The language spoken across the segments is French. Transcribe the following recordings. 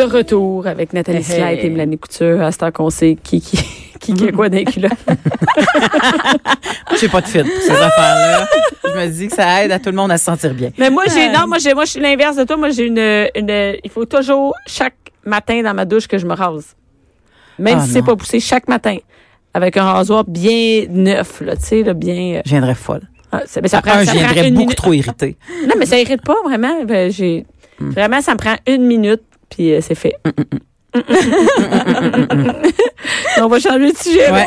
De retour avec Nathalie Hey, Slide hey. et Mélanie Couture, à ce temps qu'on sait qui qui qui, qui a quoi dans les culottes. Moi, j'ai pas de fit pour ces affaires-là. Je me dis que ça aide à tout le monde à se sentir bien. Mais moi j'ai non, moi j'ai moi je suis l'inverse de toi, moi j'ai une une il faut toujours chaque matin dans ma douche que je me rase. Même Ah, si c'est pas poussé chaque matin avec un rasoir bien neuf là, tu sais là bien euh, Je viendrais folle. ah, ça, mais ça prend, Un, ça je viendrais beaucoup minute. trop irrité. Non, mais ça irrite pas vraiment. Ben, j'ai vraiment ça me prend une minute puis euh, c'est fait. On va changer de sujet. Ouais.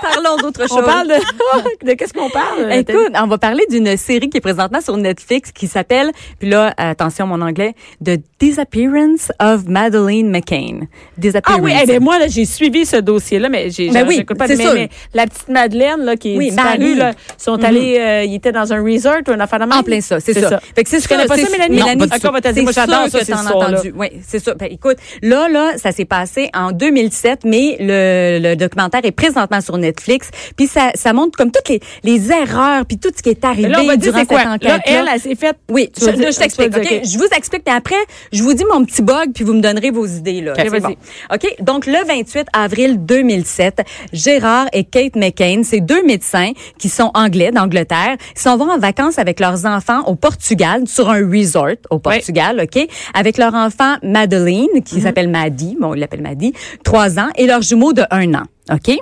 Parlons d'autre chose. On parle de, de qu'est-ce qu'on parle? Nathalie? Écoute, on va parler d'une série qui est présentement sur Netflix qui s'appelle, puis là, attention mon anglais, The Disappearance of Madeleine McCain. Ah oui, eh ben moi là, j'ai suivi ce dossier-là, mais j'ai Ben oui, j'écoute pas c'est mais, mais la petite Madeleine là qui est Oui, disparue là, sont Mhm. allés, euh, ils étaient dans un resort ou un affaire de? En plein ça, c'est ça. Fait que c'est Tu connais pas ça, Mélanie? Non, Mélanie, dire, moi C'est j'adore ça, que histoire-là. entendu. Oui, c'est ça. Ben, écoute, là, là, ça s'est passé en 2007, mais le, le documentaire est présentement sur Netflix. Puis ça, ça montre comme toutes les, les erreurs, puis tout ce qui est arrivé là, on va dire durant quoi? cette Là, enquête. elle, elle s'est faite. Oui, Tu je, dire- je t'explique. tu vas dire, OK? ok. Je vous explique, mais après, je vous dis mon petit bug, puis vous me donnerez vos idées. Là. Ok, C'est vas-y. bon. OK? Donc, le 28 avril 2007, Gérard et Kate McCain, c'est deux médecins qui sont anglais d'Angleterre, s'en vont en vacances avec leurs enfants au Portugal, sur un resort au Portugal, OK? Avec leur enfant Madeleine, qui Mhm. s'appelle Maddie, bon, il l'appelle Maddie, trois ans, et leur jumeau de un an, OK?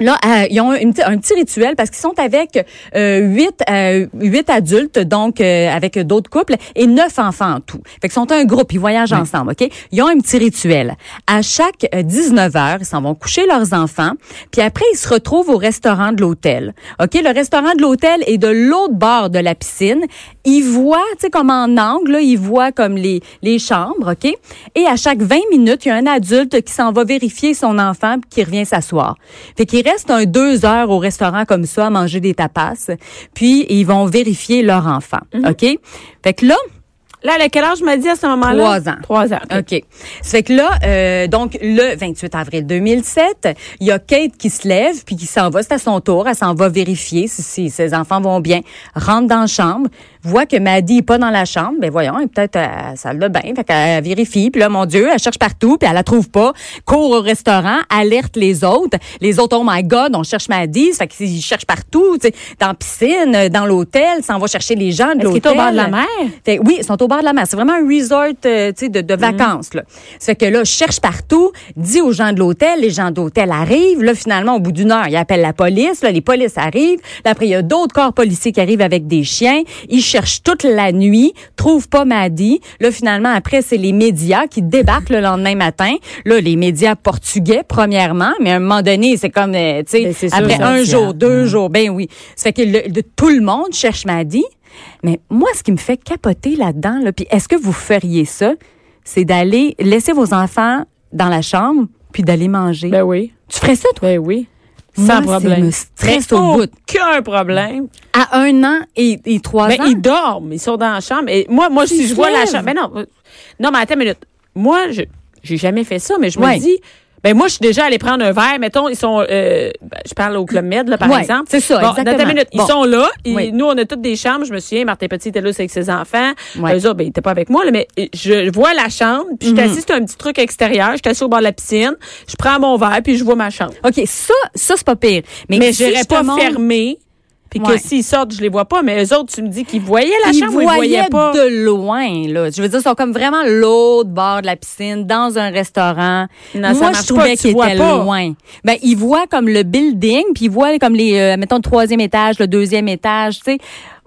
Là, euh, ils ont une, un petit rituel parce qu'ils sont avec euh, huit, euh, huit adultes, donc euh, avec d'autres couples, et neuf enfants en tout. Fait qu'ils sont un groupe, ils voyagent ensemble, OK? Ils ont un petit rituel. À chaque euh, 19 heures, ils s'en vont coucher leurs enfants, puis après, ils se retrouvent au restaurant de l'hôtel. OK? Le restaurant de l'hôtel est de l'autre bord de la piscine. Ils voient, tu sais, comme en angle, là, ils voient comme les, les chambres, OK? Et à chaque 20 minutes, il y a un adulte qui s'en va vérifier son enfant puis qui revient s'asseoir. Fait qu'il reste un deux heures au restaurant comme ça à manger des tapas, puis ils vont vérifier leur enfant, OK? Fait que là, Là, a quel âge m'a dit à ce moment-là? Trois ans. Trois ans. ok. Ça fait que là, euh, donc le 28 avril 2007, il y a Kate qui se lève puis qui s'en va, c'est à son tour, elle s'en va vérifier si, si ses enfants vont bien, rentre dans la chambre, voit que Maddie est pas dans la chambre, ben voyons, elle est peut-être à la salle de bain, fait qu'elle vérifie, puis là mon dieu, elle cherche partout, puis elle la trouve pas, court au restaurant, alerte les autres, les autres oh my god, on cherche Maddie, ça fait qu'ils cherchent partout, tu sais, dans la piscine, dans l'hôtel, s'en va chercher les gens de l'hôtel. est au bord de la mer? Fait, oui, ils sont au bord de la mer. C'est vraiment un resort euh, tu sais, de, de vacances. Là. Ça fait que là, cherche partout, dis aux gens de l'hôtel, les gens de l'hôtel arrivent. Là, finalement, au bout d'une heure, ils appellent la police. Là, les polices arrivent. Là, après, il y a d'autres corps policiers qui arrivent avec des chiens. Ils cherchent toute la nuit, trouvent pas Maddy. Là, finalement, après, c'est les médias qui débarquent le lendemain matin. Là, les médias portugais, premièrement, mais à un moment donné, c'est comme, euh, tu Ben, sais, sûr, après un jour, deux jours, ben oui. Ça fait que le- de- tout le monde cherche Maddy. Mais moi, ce qui me fait capoter là-dedans, là, puis est-ce que vous feriez ça, c'est d'aller laisser vos enfants dans la chambre puis d'aller manger? Ben oui. tu ferais ça, toi? Ben oui. Sans problème. me stresse Mais au bout. Aucun problème. À un an et, et trois Ben, ans? ils dorment, ils sont dans la chambre. Et moi, moi, si je vois la chambre. Ben non, euh, non, mais attends une minute. Moi, je, j'ai jamais fait ça, mais je Ouais. me dis, ben moi, je suis déjà allée prendre un verre. Mettons, ils sont, euh, ben, je parle au Club Med, là, par Ouais, exemple. c'est ça, Bon, exactement. minute. Ils Bon. sont là. Ils- Oui. Nous, on a toutes des chambres. Je me souviens, Martin Petit était là avec ses enfants. Ouais. Eux autres, ben, ils étaient pas avec moi, là, mais je vois la chambre, puis je Mhm. suis assise, c'est un petit truc extérieur. Je suis assise au bord de la piscine. Je prends mon verre, puis je vois ma chambre. OK, ça, ça c'est pas pire. Mais, Mais si je n'irais pas montre- Puis que Ouais. s'ils sortent, je les vois pas. Mais eux autres, tu me dis qu'ils voyaient la ils chambre ou ils voyaient voyaient pas? de loin, là. Je veux dire, ils sont comme vraiment l'autre bord de la piscine, dans un restaurant. Non, Moi, je trouvais qu'ils étaient pas. loin. Ben, ils voient comme le building, puis ils voient comme les, euh, mettons, le troisième étage, le deuxième étage, tu sais.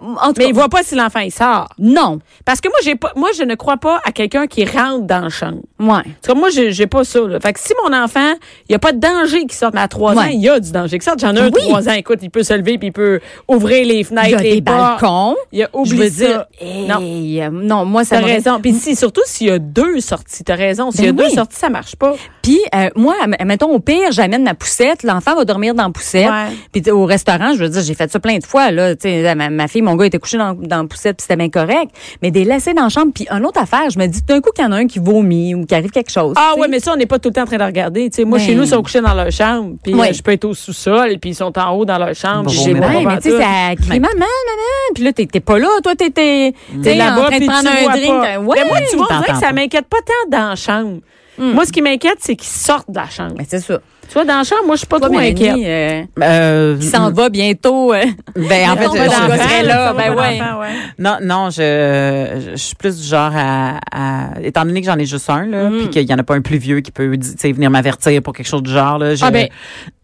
En Mais il voit pas si l'enfant il sort. non. Parce que moi, j'ai pas, moi, je ne crois pas à quelqu'un qui rentre dans la chambre. Ouais. Parce que moi, j'ai pas ça. Là. Fait que si mon enfant, il y a pas de danger qui sorte, mais à trois ans, Ouais. il y a du danger qui sorte. J'en ai un Oui. trois ans. Écoute, il peut se lever puis il peut ouvrir les fenêtres, Il y a les des portes. balcons. Il a oublié dire, non. euh, non, moi, ça T'as raison. Puis si, surtout s'il y a deux sorties, t'as raison. S'il y a Ben deux sorties, ça marche pas. Puis euh, moi, mettons au pire, j'amène ma poussette, l'enfant va dormir dans la poussette. Puis au restaurant, je veux dire, j'ai fait ça plein de fois là, tu sais, ma, ma fille, mon gars était couché dans, dans la poussette, puis c'était bien correct, mais des laisser dans la chambre puis une autre affaire, je me dis d'un coup qu'il y en a un qui vomit ou qui arrive quelque chose. Ah ouais, mais ça, on n'est pas tout le temps en train de regarder. Tu sais, moi, Ben- chez nous, ils sont couchés dans leur chambre. Puis Ouais. euh, je peux être au sous-sol, puis ils sont en haut dans leur chambre. Bon, puis bon, j'ai mais mon Ouais, mais tu sais, ça crie maman, maman, puis là t'es pas là, toi t'es t'es t'es en là-bas, train de puis prendre un drink. Ouais. Mais moi, tu vois, on dirait t'entends que ça m'inquiète pas tant dans la chambre. Moi, ce qui m'inquiète, c'est qu'ils sortent de la chambre. Mais c'est ça. Tu vois, dans la chambre, moi, je suis pas Toi, trop Mélanie, inquiète. euh, Euh, qui s'en va bientôt. euh, ben, en fait, je- pas je- serait là, ben ouais. Non, non, je, je, je suis plus du genre à, à- étant donné que j'en ai juste un là, Mm. puis qu'il y en a pas un plus vieux qui peut, venir m'avertir pour quelque chose du genre là, je- Ah ben.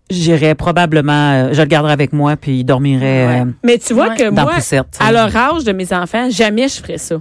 j'irais probablement, euh, je le garderais avec moi puis il dormirait Ouais. euh, Mais tu vois Ouais. que moi, à leur âge de mes enfants, jamais je ferais ça.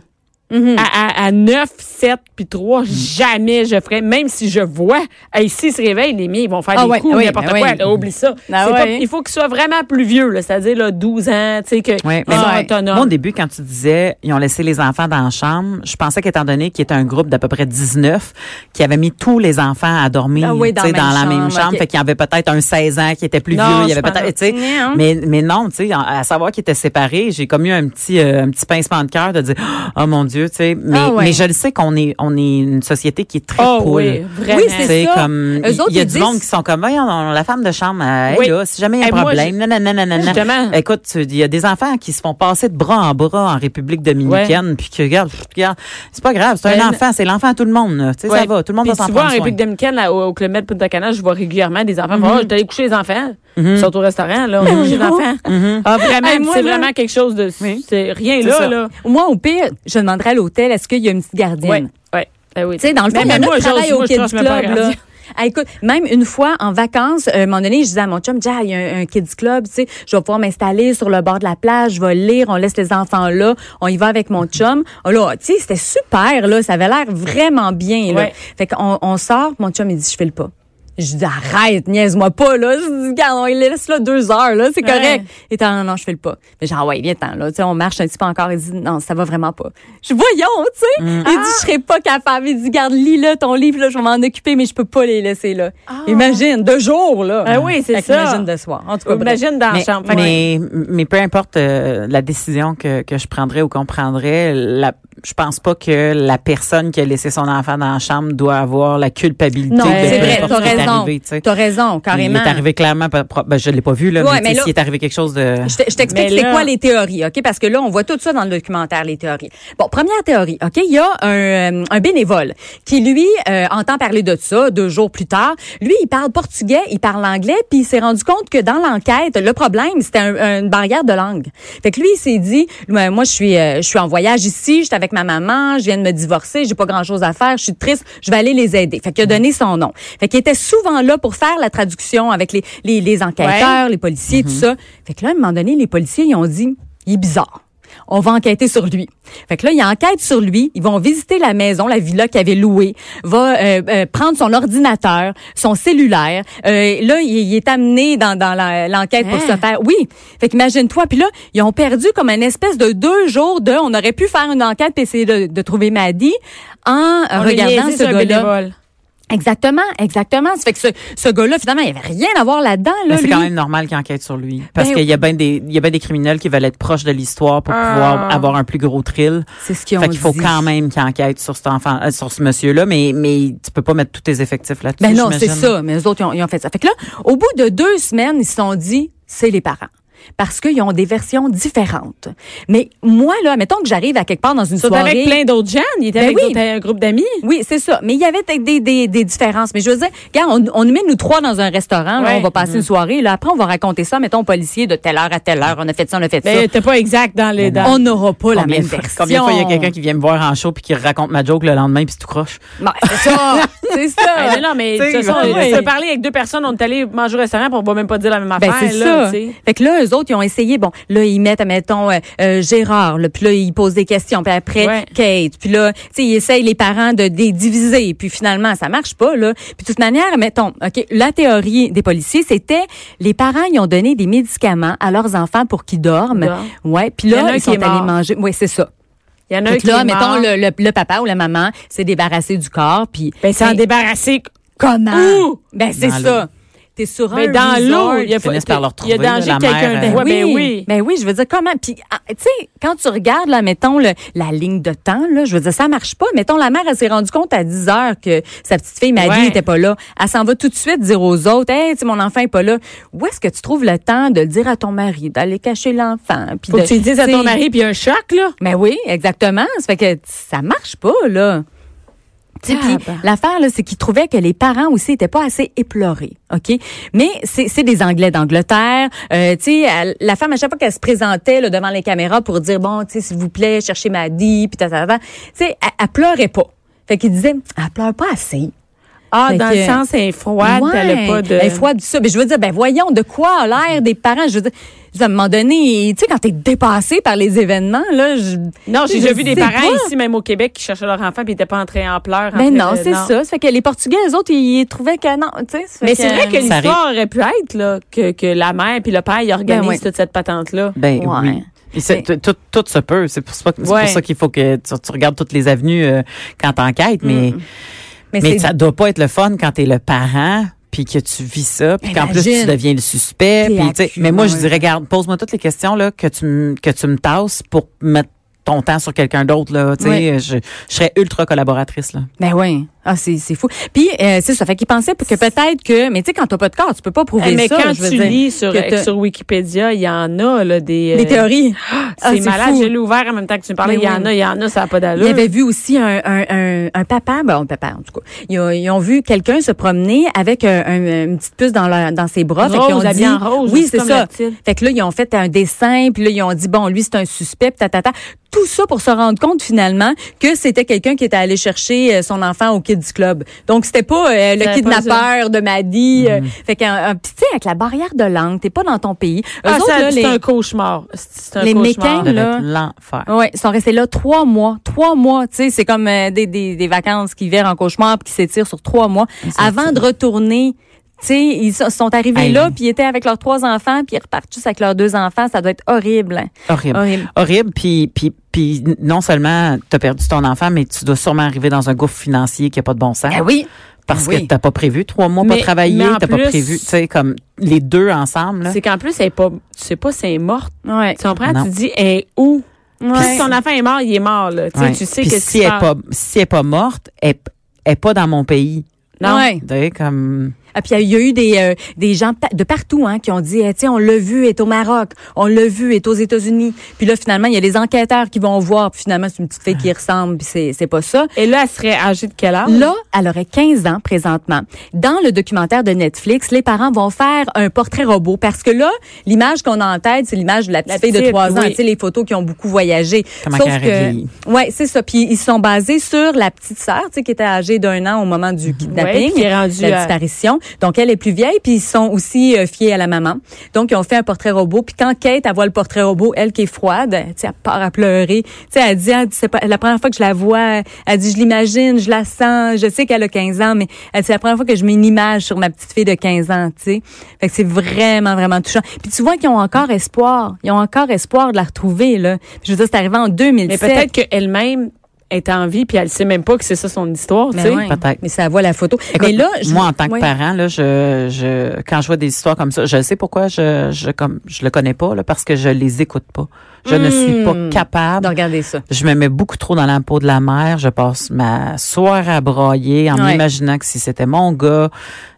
mhm. À, à, à 9, 7 puis 3, jamais je ferais, même si je vois, hey, s'ils se réveillent, les miens, ils vont faire Ah des ouais, coups, oui, n'importe ben quoi. oui. Là, oublie ça. Ah pas- il faut qu'ils soient vraiment plus vieux, c'est-à-dire là, 12 ans, tu sais, que Ouais, ils mais sont moi, autonomes. moi, au début, quand tu disais, ils ont laissé les enfants dans la chambre, je pensais qu'étant donné qu'il était un groupe d'à peu près 19, qui avait mis tous les enfants à dormir, Ah oui, dans tu sais, la même dans la même chambre. Fait qu'il y avait peut-être un 16 ans qui était plus Non, vieux, il y avait peut-être, tu sais. Non. Mais, mais non, tu sais, à savoir qu'ils étaient séparés, j'ai comme eu un petit, euh, un petit pincement de cœur de dire, oh mon Dieu, tu sais. Mais, Ah ouais. mais je le sais qu'on est, on est une société qui est très Oh poule. oui, vraiment. Oui, c'est ça. comme, il y a du monde qui sont comme, non, la femme de chambre, elle, Oui. là, si jamais il y a un moi, problème, non, non, non, non, non, non. Justement. Écoute, il y a des enfants qui se font passer de bras en bras en République dominicaine, puis que regarde, pff, regarde, c'est pas grave, c'est un Ben, enfant, c'est l'enfant à tout le monde, tu sais, Ouais. ça va, tout le monde Puis va s'en tu vois, en prendre. République dominicaine, là, au, au Club Punta Cana, je vois régulièrement des enfants. Mm-hmm. Oh, je t'allais coucher les enfants. Ils sont au restaurant, là. On est les enfants. Ah, vraiment, c'est vraiment quelque chose de. Oui. C'est rien là. Moi, au pire, je demanderais à l'hôtel, est-ce qu'il y a une petite gardienne? Ouais, ouais. Ben oui. Tu sais, dans le fond, il y en même a qui travaillent au Kids Club. Là. Ah, écoute, même une fois en vacances, euh, à un moment donné, je disais à mon chum, il y a un, un Kids Club, tu sais, je vais pouvoir m'installer sur le bord de la plage, je vais lire, on laisse les enfants là, on y va avec mon chum. Oh, là, tu sais, c'était super, là, ça avait l'air vraiment bien, là. Ouais. Fait qu'on on sort, mon chum, il dit, je file pas. Je dis, arrête, niaise-moi pas, là. Je dis, regarde, on les laisse là deux heures, là, c'est correct. Ouais. Et non, non, je file pas. Mais genre, ouais, viens-t'en, là. Tu sais, on marche un petit peu encore. Il dit, non, ça va vraiment pas. Je dis, voyons, tu sais. Mm. Il dit, je serais pas capable. Il dit, garde, lis là ton livre, là, je vais m'en occuper, mais je peux pas les laisser, là. Imagine, deux jours, là. Ah oui, c'est ça. Imagine de soir. En tout cas, bref. Imagine dans la chambre. Mais, mais peu importe euh, la décision que, que je prendrais ou qu'on prendrait, la, je pense pas que la personne qui a laissé son enfant dans la chambre doit avoir la culpabilité Non, de c'est vrai, t'as raison. Arrivé, tu. T'as raison, carrément. Il est arrivé clairement, ben, je l'ai pas vu là, Ouais, mais, mais là- s'il est arrivé quelque chose de. Je te- je t'explique c'est là- quoi les théories, OK? Parce que là, on voit tout ça dans le documentaire, les théories. Bon, première théorie, OK? Il y a un, euh, un bénévole qui, lui, euh, entend parler de ça deux jours plus tard. Lui, il parle portugais, il parle anglais, puis il s'est rendu compte que dans l'enquête, le problème, c'était un- une barrière de langue. Fait que lui, il s'est dit, moi, moi, je suis euh, je suis en voyage ici, je suis avec ma maman, je viens de me divorcer, j'ai pas grand-chose à faire, je suis triste, je vais aller les aider. Fait qu'il a donné son nom. Fait qu'il était souvent là pour faire la traduction avec les, les, les enquêteurs, les policiers, tout ça. Fait que là, à un moment donné, les policiers, ils ont dit, il est bizarre. On va enquêter sur lui. Fait que là, ils enquêtent sur lui. Ils vont visiter la maison, la villa qu'il avait louée. Va euh, euh, prendre son ordinateur, son cellulaire. Euh, là, il, il est amené dans, dans l'enquête pour Hein? se faire. Oui. Fait qu'imagine-toi. Puis là, ils ont perdu comme une espèce de deux jours de. On aurait pu faire une enquête et essayer de, de trouver Maddy en On regardant ce un gars-là. Exactement, exactement. Ça fait que ce, ce gars-là, finalement, il avait rien à voir là-dedans. Là, Mais c'est quand même normal qu'il enquête sur lui. Parce Ben qu'il y a bien des, il y a bien des criminels qui veulent être proches de l'histoire pour Ah. pouvoir avoir un plus gros thrill. C'est ce qu'ils ont Fait qu'il faut dit. quand même qu'il enquête sur cet enfant, euh, sur ce monsieur-là, mais, mais tu peux pas mettre tous tes effectifs là-dessus. Ben non, c'est ça. Mais les autres, ils ont, ils ont fait ça. Fait que là, au bout de deux semaines, ils se sont dit, c'est les parents. Parce qu'ils ont des versions différentes. Mais moi, là, mettons que j'arrive à quelque part dans une Ils sont soirée. avec plein d'autres gens. Il était Ben avec oui. un groupe d'amis. Oui, c'est ça. Mais il y avait des, des, des différences. Mais je veux dire, regarde, on, on nous met nous trois dans un restaurant, là, on va passer une soirée. Là, après, on va raconter ça, mettons, aux policiers de telle heure à telle heure. On a fait ça, on a fait Mais ça. t'es pas exact dans les. On n'aura pas la même fois- version. Combien de fois il y a quelqu'un qui vient me voir en show puis qui raconte ma joke le lendemain puis c'est tout croche? Ben, c'est ça. C'est ça. Non, non, mais de toute façon, ouais, ouais. parler avec deux personnes, on est allé manger au restaurant, puis on va même pas dire la même Ben, affaire. c'est ça. Fait que là, eux autres, ils ont essayé. Bon, là, ils mettent, admettons, euh, euh, Gérard, là, puis là, ils posent des questions. Puis après, Ouais. Kate. Puis là, tu sais, ils essayent les parents de les diviser. Puis finalement, ça marche pas, là. Puis de toute manière, mettons, OK, la théorie des policiers, c'était les parents, ils ont donné des médicaments à leurs enfants pour qu'ils dorment. Ouais. Puis là, ils qui sont est allés manger. Oui, c'est ça. Il y en a un qui là, est mettons, mort. le, le, le papa ou la maman s'est débarrassé du corps. Puis Ben, s'en débarrasser. comment? Où? Ben, c'est Dans ça. T'es sur un Mais dans l'eau, il y a pas- par le Il y a danger là, que la quelqu'un. ben oui. Ben oui, je veux dire comment puis ah, tu sais quand tu regardes là mettons le, la ligne de temps là, je veux dire ça marche pas. Mettons la mère elle s'est rendue compte à 10 heures que sa petite fille Maggie Ouais. était pas là. Elle s'en va tout de suite dire aux autres "Hey, tu sais mon enfant est pas là." Où est-ce que tu trouves le temps de le dire à ton mari, d'aller cacher l'enfant puis Faut de que tu le dises à ton mari, puis il y a un choc, là. Ben oui, exactement. Ça fait que ça marche pas là. Puis l'affaire là, c'est qu'ils trouvaient que les parents aussi étaient pas assez éplorés, ok? Mais c'est des Anglais d'Angleterre. Euh, tu sais, la femme à chaque fois qu'elle se présentait là, devant les caméras pour dire bon, tu sais, s'il vous plaît, cherchez Maddy, puis ta, ta, ta, tu sais, elle, elle pleurait pas. Fait qu'ils disaient, elle pleure pas assez. Ah, Fait dans que- le sens, elle est froide, Ouais, elle a pas de. Elle est froide, ça. Mais je veux dire, ben voyons, de quoi a l'air des parents? Je veux dire, à un moment donné, tu sais, quand t'es dépassé par les événements, là, je... Non, j'ai déjà vu des parents pas. ici, même au Québec, qui cherchaient leur enfant puis ils n'étaient pas entrés en pleurs. en Ben non, c'est ça. Ça fait que les Portugais, eux autres, ils, ils trouvaient que non, tu sais. Mais c'est vrai que l'histoire aurait pu être là, que, que la mère puis le père ils organisent Ben oui. toute cette patente-là. Ben Ouais. oui. Et tout, tout se peut. C'est pour, ça- c'est Ouais. pour ça qu'il faut que tu, tu regardes toutes les avenues euh, quand t'enquêtes. Mais, Mais, mais ça doit pas être le fun quand t'es le parent puis que tu vis ça, puis qu'en plus tu deviens le suspect. Puis, mais moi, je dirais, regarde, pose-moi toutes les questions là que tu me que tu me tasses pour mettre ton temps sur quelqu'un d'autre là. Tu sais, Ouais. je, je serais ultra collaboratrice là. Ben oui. Ah, c'est, c'est fou. Puis, euh, c'est ça. Fait qu'ils pensaient que peut-être que, mais tu sais, quand t'as pas de corps, tu peux pas prouver Eh, mais ça. quand je veux tu dire, lis sur, sur Wikipédia, il y en a là, des. des euh, théories. Ah, C'est malade. fou. Je l'ai ouvert en même temps que tu me parlais. Mais Il y en a, il y en a, ça n'a pas Il d'allure. y avait vu aussi un, un, un, un papa, bon, un papa en tout cas. Ils ont, ils ont vu quelqu'un se promener avec un, un- une petite puce dans, leur- dans ses bras. Fait qu'ils ont Rose, dit- en rose. Oui, c'est ça. Fait que là, ils ont fait un dessin, puis là, ils ont dit, bon, lui, c'est un suspect, puis tatata. Tout ça pour se rendre compte, finalement, que c'était quelqu'un qui était allé chercher euh, son enfant au Kids Club. Donc, c'était pas euh, le kidnappeur de Maddy. euh, fait qu'un, tu sais, avec la barrière de langue, t'es pas dans ton pays. Eux Ah, autres, ça, là, c'est les- un cauchemar. C'est un les cauchemar. Là. l'enfer. Ouais, ils sont restés là trois mois. Trois mois, tu sais, c'est comme euh, des, des, des vacances qui virent en cauchemar puis qui s'étirent sur trois mois. Avant de retourner, sais, ils so- sont arrivés là puis ils étaient avec leurs trois enfants puis ils repartent juste avec leurs deux enfants. Ça doit être horrible. hein. Horrible. Horrible. Horrible, puis, puis, puis non seulement tu as perdu ton enfant, mais tu dois sûrement arriver dans un gouffre financier qui a pas de bon sens. Ben oui. Parce oui. que t'as pas prévu trois mois Mais- pas travailler, t'as pas prévu, tu sais, comme les deux ensemble. Là. C'est qu'en plus, elle est pas, tu sais pas si elle est morte. Ouais. Tu comprends? Non. Tu dis, elle est où? Puis Ouais. si ton enfant est mort, il est mort, là. Tu sais, Ouais. tu sais Puis que si elle est pas, si elle est pas morte, elle, elle est pas dans mon pays. Non. Ouais. Comme. Ah, puis il y a eu des euh, des gens de partout hein, qui ont dit, eh, tiens, on l'a vu, elle est au Maroc, on l'a vu, elle est aux États-Unis. Puis là, finalement, il y a les enquêteurs qui vont voir. Puis finalement, c'est une petite fille qui ressemble. Puis c'est c'est pas ça. Et là, elle serait âgée de quel âge? Là, elle aurait 15 ans présentement. Dans le documentaire de Netflix, les parents vont faire un portrait robot parce que là, l'image qu'on a en tête, c'est l'image de la petite La fille de petite, 3 ans, oui. tu sais les photos qui ont beaucoup voyagé. Comment Sauf que. Ouais, c'est ça. Puis ils sont basés sur la petite sœur, tu sais qui était âgée d'un an au moment du Ouais, kidnapping, qui est rendue la disparition. Donc elle est plus vieille puis ils sont aussi euh, fiés à la maman. Donc ils ont fait un portrait robot puis quand Kate elle voit le portrait robot, elle qui est froide, tu sais elle part à pleurer. Tu sais elle dit ah, c'est pas la première fois que je la vois, elle dit je l'imagine, je la sens, je sais qu'elle a 15 ans mais elle dit c'est la première fois que je mets une image sur ma petite fille de 15 ans, tu sais. Fait que c'est vraiment vraiment touchant. Puis tu vois qu'ils ont encore espoir, ils ont encore espoir de la retrouver là. Je veux dire c'est arrivé en 2007. Mais peut-être qu'elle-même est en vie puis elle sait même pas que c'est ça son histoire, tu Mais sais. Peut-être. Mais ça voit la photo. Écoute, mais là, je- moi, en tant que parent, là, je, je, quand je vois des histoires comme ça, je sais pourquoi je, je, comme, je le connais pas, là, parce que je les écoute pas. Je ne suis pas Hmm. capable. de regarder ça. Je me mets beaucoup trop dans la peau de la mère. Je passe ma soirée à broyer en Ouais. m'imaginant que si c'était mon gars,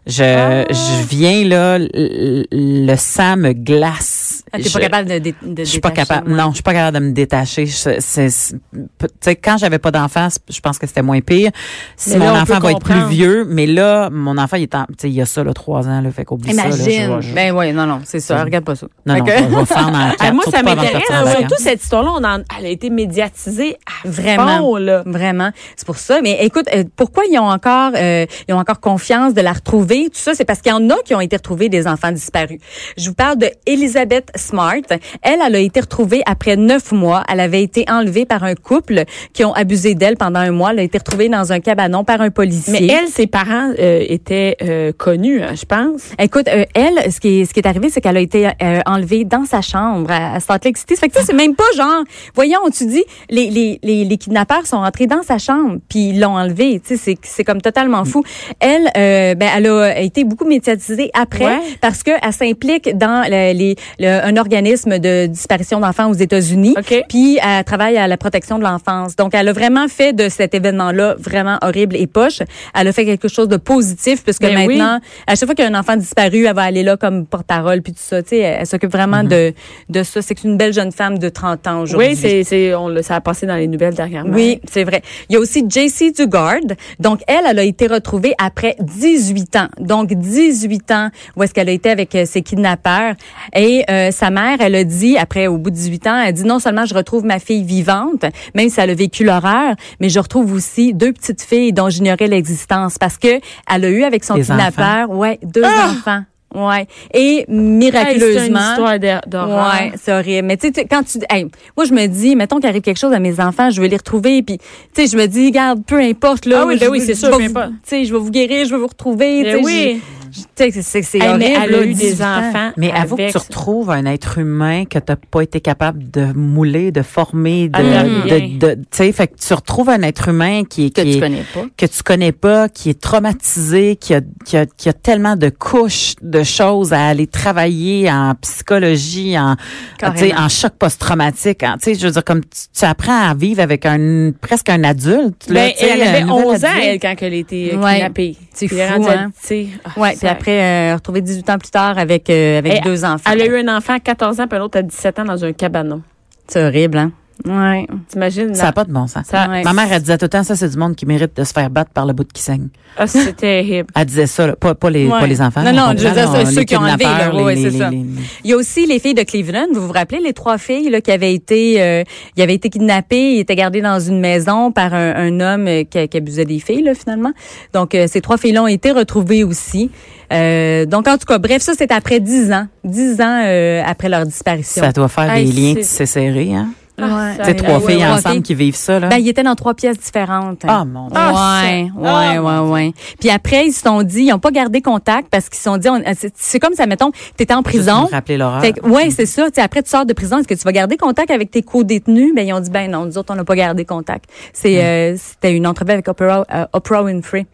je, Ah. je viens là, le, le sang me glace. Ah, t'es pas capable de, je suis pas capable. ouais. Non, je suis pas capable de me détacher. C'est- c'est- tu sais, quand j'avais pas d'enfant, je pense que c'était moins pire. Si mon on enfant va être plus vieux, mais là, mon enfant, il est en, tu sais, il y a ça, là, trois ans, là, fait qu'oublie ça, Imagine. je- Ben oui, non, non, c'est ça. Regarde pas ça. non, non, Fait que- je vais faire dans Ah, moi, ça m'intéresse. Surtout cette histoire-là, on en- elle a été médiatisée à Vraiment. fond, là. Vraiment. C'est pour ça. Mais écoute, euh, pourquoi ils ont encore, euh, ils ont encore confiance de la retrouver? Tout ça, c'est parce qu'il y en a qui ont été retrouvés des enfants disparus. Je vous parle de Elizabeth Smart. Elle, elle a été retrouvée après neuf mois. Elle avait été enlevée par un couple qui ont abusé d'elle pendant un mois. Elle a été retrouvée dans un cabanon par un policier. Mais elle, ses parents euh, étaient euh, connus, hein, je pense. Écoute, euh, elle, ce qui est, ce qui est arrivé, c'est qu'elle a été euh, enlevée dans sa chambre à, à Salt Lake City. Ça fait que c'est même pas genre, voyons, tu dis, les, les, les, les kidnappeurs sont rentrés dans sa chambre puis ils l'ont enlevée. Tu sais, c'est, c'est comme totalement fou. Elle, euh, ben, elle a été beaucoup médiatisée après Ouais. parce que elle s'implique dans le- les, le- un organisme de disparition d'enfants aux États-Unis. OK. Puis elle travaille à la protection de l'enfance. Donc elle a vraiment fait de cet événement-là vraiment horrible et poche. Elle a fait quelque chose de positif puisque Ben oui. maintenant, à chaque fois qu'il y a un enfant disparu, elle va aller là comme porte-parole puis tout ça. Tu sais, elle, elle s'occupe vraiment de de ça. C'est une belle jeune femme de 30 ans aujourd'hui. Oui, c'est, c'est, on le, ça a passé dans les nouvelles dernièrement. Oui, c'est vrai. Il y a aussi JC Dugard. Donc, elle, elle a été retrouvée après 18 ans. Donc, 18 ans où est-ce qu'elle a été avec euh, ses kidnappeurs. Et euh, sa mère, elle a dit, après, au bout de 18 ans, elle dit non seulement je retrouve ma fille vivante, même si elle a vécu l'horreur, mais je retrouve aussi deux petites filles dont j'ignorais l'existence parce que elle a eu avec son Des kidnappeur, ouais, deux enfants. Ouais. Et Hey, c'est une miraculeusement. histoire d'hor- d'horreur. Ouais, c'est horrible. Mais tu sais, tu- quand tu, hey, moi je me dis, mettons qu'il arrive quelque chose à mes enfants, je vais les retrouver, puis tu sais, je me dis, regarde, peu importe là. Ah oui, je- ben oui, c'est sûr. Tu sais, je vais vous guérir, je vais vous retrouver. Mais tu sais, oui. je- c'est- c'est c'est Hey, horrible. elle a eu 18 des enfants. Mais avoue que tu retrouves un être humain que t'as pas été capable de mouler, de former, de, Ah, de, rien. de- tu sais, fait que tu retrouves un être humain qui est, que qui tu est- connais pas. que tu connais pas, qui est traumatisé, qui a, qui a, qui a tellement de couches de choses à aller travailler en psychologie, en, tu sais, Carrément. en choc post-traumatique. en- Tu sais, je veux dire, comme tu, tu apprends à vivre avec un, presque un adulte. là, Ben, elle avait nouvel 11 ans, elle, quand elle a été euh, Ouais. kidnappée. C'est fou, hein? tu sais, ah, Ouais, puis après, euh, retrouvée 18 ans plus tard avec, euh, avec Elle- deux enfants. Elle a eu un enfant à 14 ans, puis un autre à 17 ans dans un cabanon. C'est horrible, hein? Ouais. T'imagines? Ça n'a pas de bon sens. ça- Ouais. Ma mère, elle disait tout le temps, ça, c'est du monde qui mérite de se faire battre par le bout qui saigne. Ah, c'est terrible. Elle disait ça, là, pas, pas, les, Ouais. pas les enfants. Non, on non, je veux dire, là, ceux qui ont enlevé, là, ouais, c'est ça. les- Il y a aussi les filles de Cleveland. Vous vous rappelez les trois filles là, qui avaient été, euh, ils avaient été kidnappées, ils étaient gardées dans une maison par un, un homme euh, qui, qui abusait des filles là, finalement. Donc euh, ces trois filles-là ont été retrouvées aussi. Euh, donc en tout cas, bref, ça c'est après dix ans, dix ans euh, après leur disparition. Ça doit faire des liens c'est- tissés serrés, hein? Ah, Ouais. Tu trois filles ouais, ensemble filles. qui vivent ça, là. Ben, ils étaient dans trois pièces différentes. Ah, mon Dieu. Ah, ouais, ça. ouais, Ah, ouais, ouais. Puis après, ils se sont dit, ils ont pas gardé contact parce qu'ils se sont dit, on- c'est- c'est comme ça, mettons, t'étais en Juste prison. me rappeler l'horreur. Fait que, ouais, c'est ça. Tu après, tu sors de prison. Est-ce que tu vas garder contact avec tes co-détenus? Ben, ils ont dit, ben non, nous autres, on n'a pas gardé contact. C'est, euh, c'était une entrevue avec Oprah, euh, Oprah Winfrey.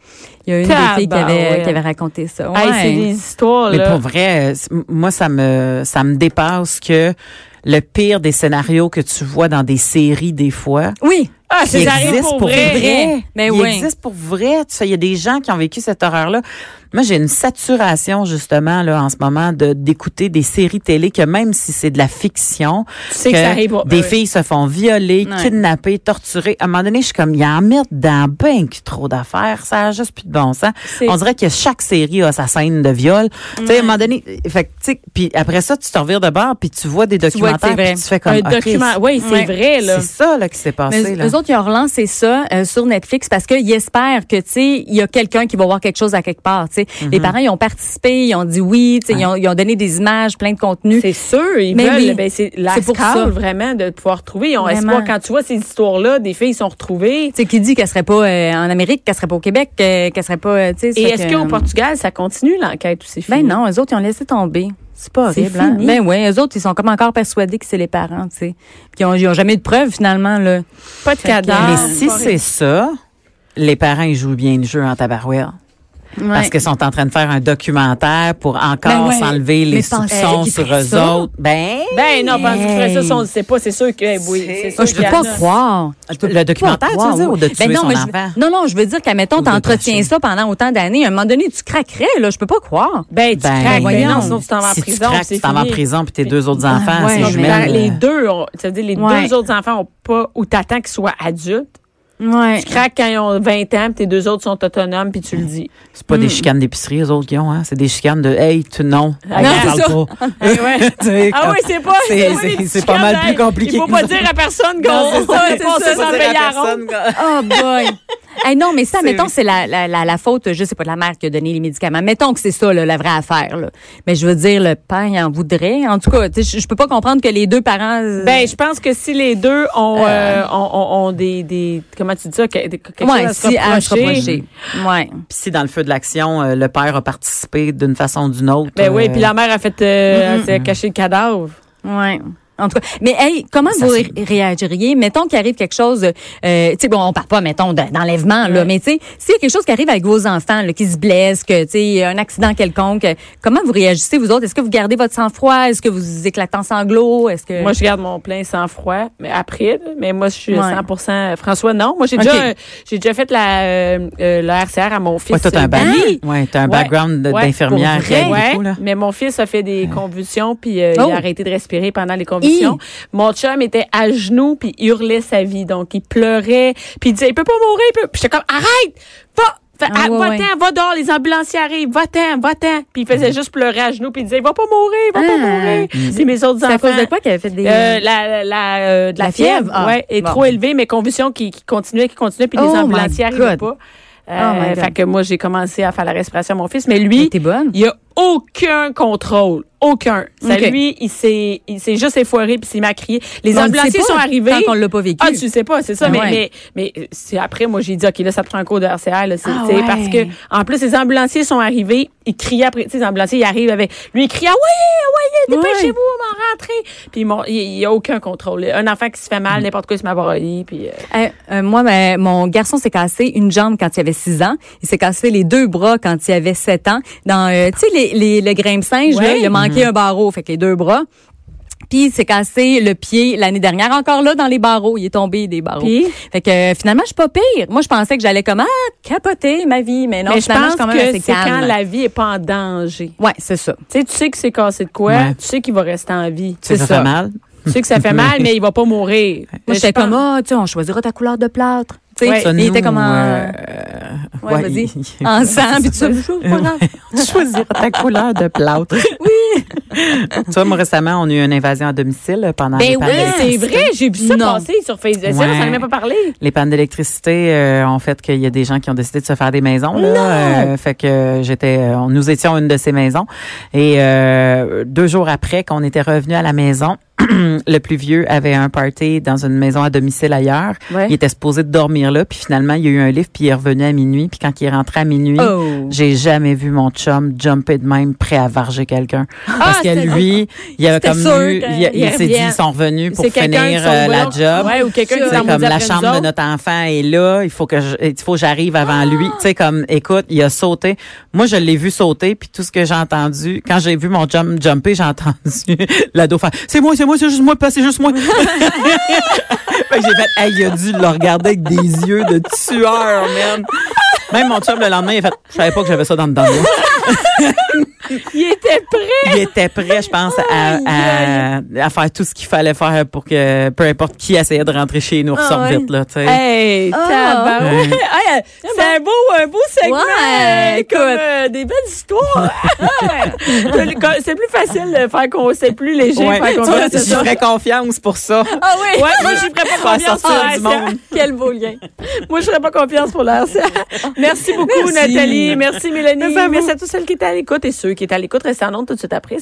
Il y a une des filles qui avait, qui avait raconté ça. Hey, c'est des histoires, Mais là. pour vrai, euh, moi, ça me, ça me dépasse que le pire des scénarios que tu vois dans des séries, des fois, Oui. Ah, c'est pour pour vrai. vrai. Mais il oui. existe pour vrai. Tu sais, il y a des gens qui ont vécu cette horreur-là. Moi, j'ai une saturation justement là en ce moment de d'écouter des séries télé que même si c'est de la fiction, Tu sais que ça arrive des ouais. filles se font violer, Ouais. kidnapper, torturer. À un moment donné, je suis comme, il y en mettre dans ben trop d'affaires. Ça a juste plus de bon sens. On dirait que chaque série a sa scène de viol. Tu sais, à un moment donné, fait tu puis après ça, tu te revires de bord, puis tu vois des que documentaires, c'est vrai. puis tu fais comme, Un document. Oui, c'est Ouais. vrai, là. c'est ça là qui s'est passé Mais là. eux autres, ils ont relancé ça euh, sur Netflix parce qu'ils espèrent que, tu sais, il y a quelqu'un qui va voir quelque chose à quelque part, tu sais. Mhm. Les parents, ils ont participé, ils ont dit oui, tu sais, ils, ont, ils ont donné des images, plein de contenu. C'est sûr, ils Mais veulent. oui. Ben, c'est la C'est pour ça. vraiment, de pouvoir trouver. Ils ont Vraiment. espoir. Quand tu vois ces histoires-là, des filles sont retrouvées. Tu sais, qui dit qu'elle serait pas euh, en Amérique, qu'elle serait pas au Québec, euh, qu'elle serait pas, euh, tu sais. ça Et est-ce qu'au euh, Portugal, ça continue l'enquête ou c'est fini? Ben non, eux autres, ils ont laissé tomber. C'est pas C'est horrible, hein? fini. Ben oui, eux autres, ils sont comme encore persuadés que c'est les parents, tu sais. Puis ils ont, ils ont jamais eu de preuves, finalement, là. Pas de cadavre. Mais si c'est ça, les parents ils jouent bien le jeu en tabarouette. Parce qu'ils sont en train de faire un documentaire pour encore Ben ouais. s'enlever les soupçons sur eux ça? autres. Ben, Ben non, parce que ça, si on ne sait pas, c'est sûr que oui, c'est sûr Ah, je peux qu'il y pas croire. Peux Le documentaire, tu veux dire, ou de tuer Ben non, son mais je- enfant? non, non, je veux dire qu'admettons, Ou de t'entretiens cacher. ça pendant autant d'années. À un moment donné, tu craquerais, là. Je peux pas croire. Ben, tu craques, ben non, sinon tu t'en vas en tu prison. tu t'en vas en prison, puis tes deux autres enfants, ouais, c'est. Les deux, ça veut dire les deux autres enfants ont pas, ou t'attends qu'ils soient adultes. Ouais. Tu craques quand ils ont 20 ans, puis tes deux autres sont autonomes, puis tu le dis. C'est pas des chicanes d'épicerie, eux autres qui ont, hein? C'est des chicanes de, hey, tu non. Ah, Hey, non, parle c'est ça. pas. Ah ouais. Sais, Ah oui, c'est pas. c'est- pas c'est- des c'est pas mal plus compliqué Il faut pas dire à personne qu'on Non, c'est ça, on à à ronde. personne. Oh boy. Hey, non, mais ça, mettons, c'est la, la, la, la faute, je sais pas, de la mère qui a donné les médicaments. Mettons que c'est ça, là, la vraie affaire. Là. Mais je veux dire, le père, il en voudrait. En tout cas, tu sais, je je peux pas comprendre que les deux parents... euh, Ben, je pense que si les deux ont, euh, ont, ont, ont des, des, comment tu dis ça, quelque ouais, chose à si se reprocher. reprocher. Ouais. Puis si dans le feu de l'action, euh, le père a participé d'une façon ou d'une autre. Ben oui, euh, puis la mère a fait, euh, caché le cadavre. Ouais. En tout cas, mais hey, comment Ça, vous ré- réagiriez? Mettons qu'il arrive quelque chose, euh, tu sais, bon, on parle pas, mettons, de- d'enlèvement, là, Ouais. mais tu sais, s'il y a quelque chose qui arrive avec vos enfants, là, qui se blessent, que, tu sais, un accident quelconque, euh, comment vous réagissez, vous autres? Est-ce que vous gardez votre sang-froid? Est-ce que vous éclatez en sanglots? Est-ce que... Moi, je garde mon plein sang-froid, mais après, là, mais moi, je suis Ouais. 100 François, non. Moi, j'ai déjà, euh, j'ai déjà fait la, euh, euh, la RCR à mon fils. Ouais, toi, t'as un, euh, bac- ouais, t'as un Ouais. background Ouais, d'infirmière. Ouais, mais mon fils a fait des convulsions puis euh, Oh. il a arrêté de respirer pendant les convulsions. Mon chum était à genoux puis hurlait sa vie donc il pleurait puis il disait il peut pas mourir il peut... puis j'étais comme arrête va Fait, Ah, ouais, va-t'en, ouais. va dehors, les ambulanciers arrivent, va-t'en, va-t'en. Puis il faisait juste pleurer à genoux, puis il disait, il va pas mourir, il va pas Ah. mourir. Puis mes autres C'est à enfants... cause de quoi qu'elle avait fait des... Euh, la, la, euh, de la, La fièvre? Ah, ouais, est bon. trop élevée, mais convulsions qui, qui continuaient, qui continuaient, puis les Oh ambulanciers n'arrivaient pas. Euh, Oh fait que moi, j'ai commencé à faire la respiration à mon fils, mais Mais lui, t'es bonne. il y a aucun contrôle. Aucun. Ça, lui, il s'est, il s'est juste effoiré puis il m'a crié. Les ambulanciers sont arrivés. Tant qu'on l'a pas vécu. Ah, tu sais pas, c'est ça. Ah mais, ouais. mais, mais euh, c'est après, moi, j'ai dit, OK, là, ça prend un cours de RCR, là. C'est, Ah ouais. parce que, en plus, les ambulanciers sont arrivés, ils criaient après, tu sais, les ambulanciers, ils arrivent avec, lui, il crie, ah ouais, ouais, dépêchez-vous, on va rentrer. Puis il il y a aucun contrôle. Un enfant qui se fait Mm. mal, n'importe quoi, il se met à broyer, puis, euh, Euh, euh, moi, ben, mon garçon s'est cassé une jambe quand il avait 6 ans. Il s'est cassé les deux bras quand il avait 7 ans. Dans, euh, tu sais, les, les, le grimpe-singe, Ouais. là, il a manqué un barreau, fait que les deux bras. Puis il s'est cassé le pied l'année dernière, encore là, dans les barreaux. Il est tombé des barreaux. Puis? Fait que euh, finalement, je suis pas pire. Moi, je pensais que j'allais comme, ah, capoter ma vie. Mais non, mais je finalement, pense même que c'est quand la vie est pas en danger. Ouais, c'est ça. Tu sais, tu sais que c'est cassé de quoi, Ouais. tu sais qu'il va rester en vie. Tu sais, ça fait mal? Tu sais que ça fait mal, mais il va pas mourir. Moi, j'étais je comme, ah, tu sais, on choisira ta couleur de plâtre. Sais, Ouais. Il était comme en, euh, ouais, ouais, vas-y, puis grave. Tu choisiras ta couleur de plâtre. Oui. tu vois, moi, récemment, on a eu une invasion à domicile pendant Ben les pannes oui, C'est vrai, j'ai vu ça Non. passer sur Facebook. Ça n'en a même pas parlé. Les pannes d'électricité euh, ont fait qu'il y a des gens qui ont décidé de se faire des maisons. Là. Euh, fait que j'étais, euh, nous étions une de ces maisons. Et euh, deux jours après qu'on était revenu à la maison, le plus vieux avait un party dans une maison à domicile ailleurs. Ouais. Il était supposé de dormir là, puis finalement il y a eu un livre, puis il est revenu à minuit. Puis quand il est rentré à minuit, Oh. j'ai jamais vu mon chum jumper de même prêt à varger quelqu'un. Parce que Ah, lui, il a C'était comme eu, il, il s'est dit ils sont revenus pour finir euh, la job. Ouais, ou quelqu'un qui comme la chambre de notre enfant est là, il faut que je, il faut j'arrive avant lui. Tu sais comme écoute, il a sauté. Moi je l'ai vu sauter puis tout ce que j'ai entendu quand j'ai vu mon jump jumper, j'ai entendu l'ado faire c'est moi, c'est moi, c'est juste moi, c'est juste moi. fait que j'ai fait hey, il a dû le regarder avec des yeux de tueur, man. Même mon chum le lendemain, il a fait je savais pas que j'avais ça dans le moi. Il était prêt. Il était prêt, je pense, à, à, à faire tout ce qu'il fallait faire pour que peu importe qui essayait de rentrer chez nous ressorte ouais. vite là. Hey, Ah. Hey, c'est un beau, un beau segment. Ouais, euh, comme euh, des belles histoires. C'est plus facile de faire qu'on, c'est plus léger Ouais. faire je ferais confiance pour ça. Ah oui. Ouais, moi, je ferais pas confiance pour du monde. Quel beau lien. Moi, je ferais pas confiance pour la RCA. Merci beaucoup, Merci. Nathalie. Merci, Mélanie. Merci à vous. Merci à tous celles qui étaient à l'écoute et ceux qui étaient à l'écoute. Ondes tout de suite après.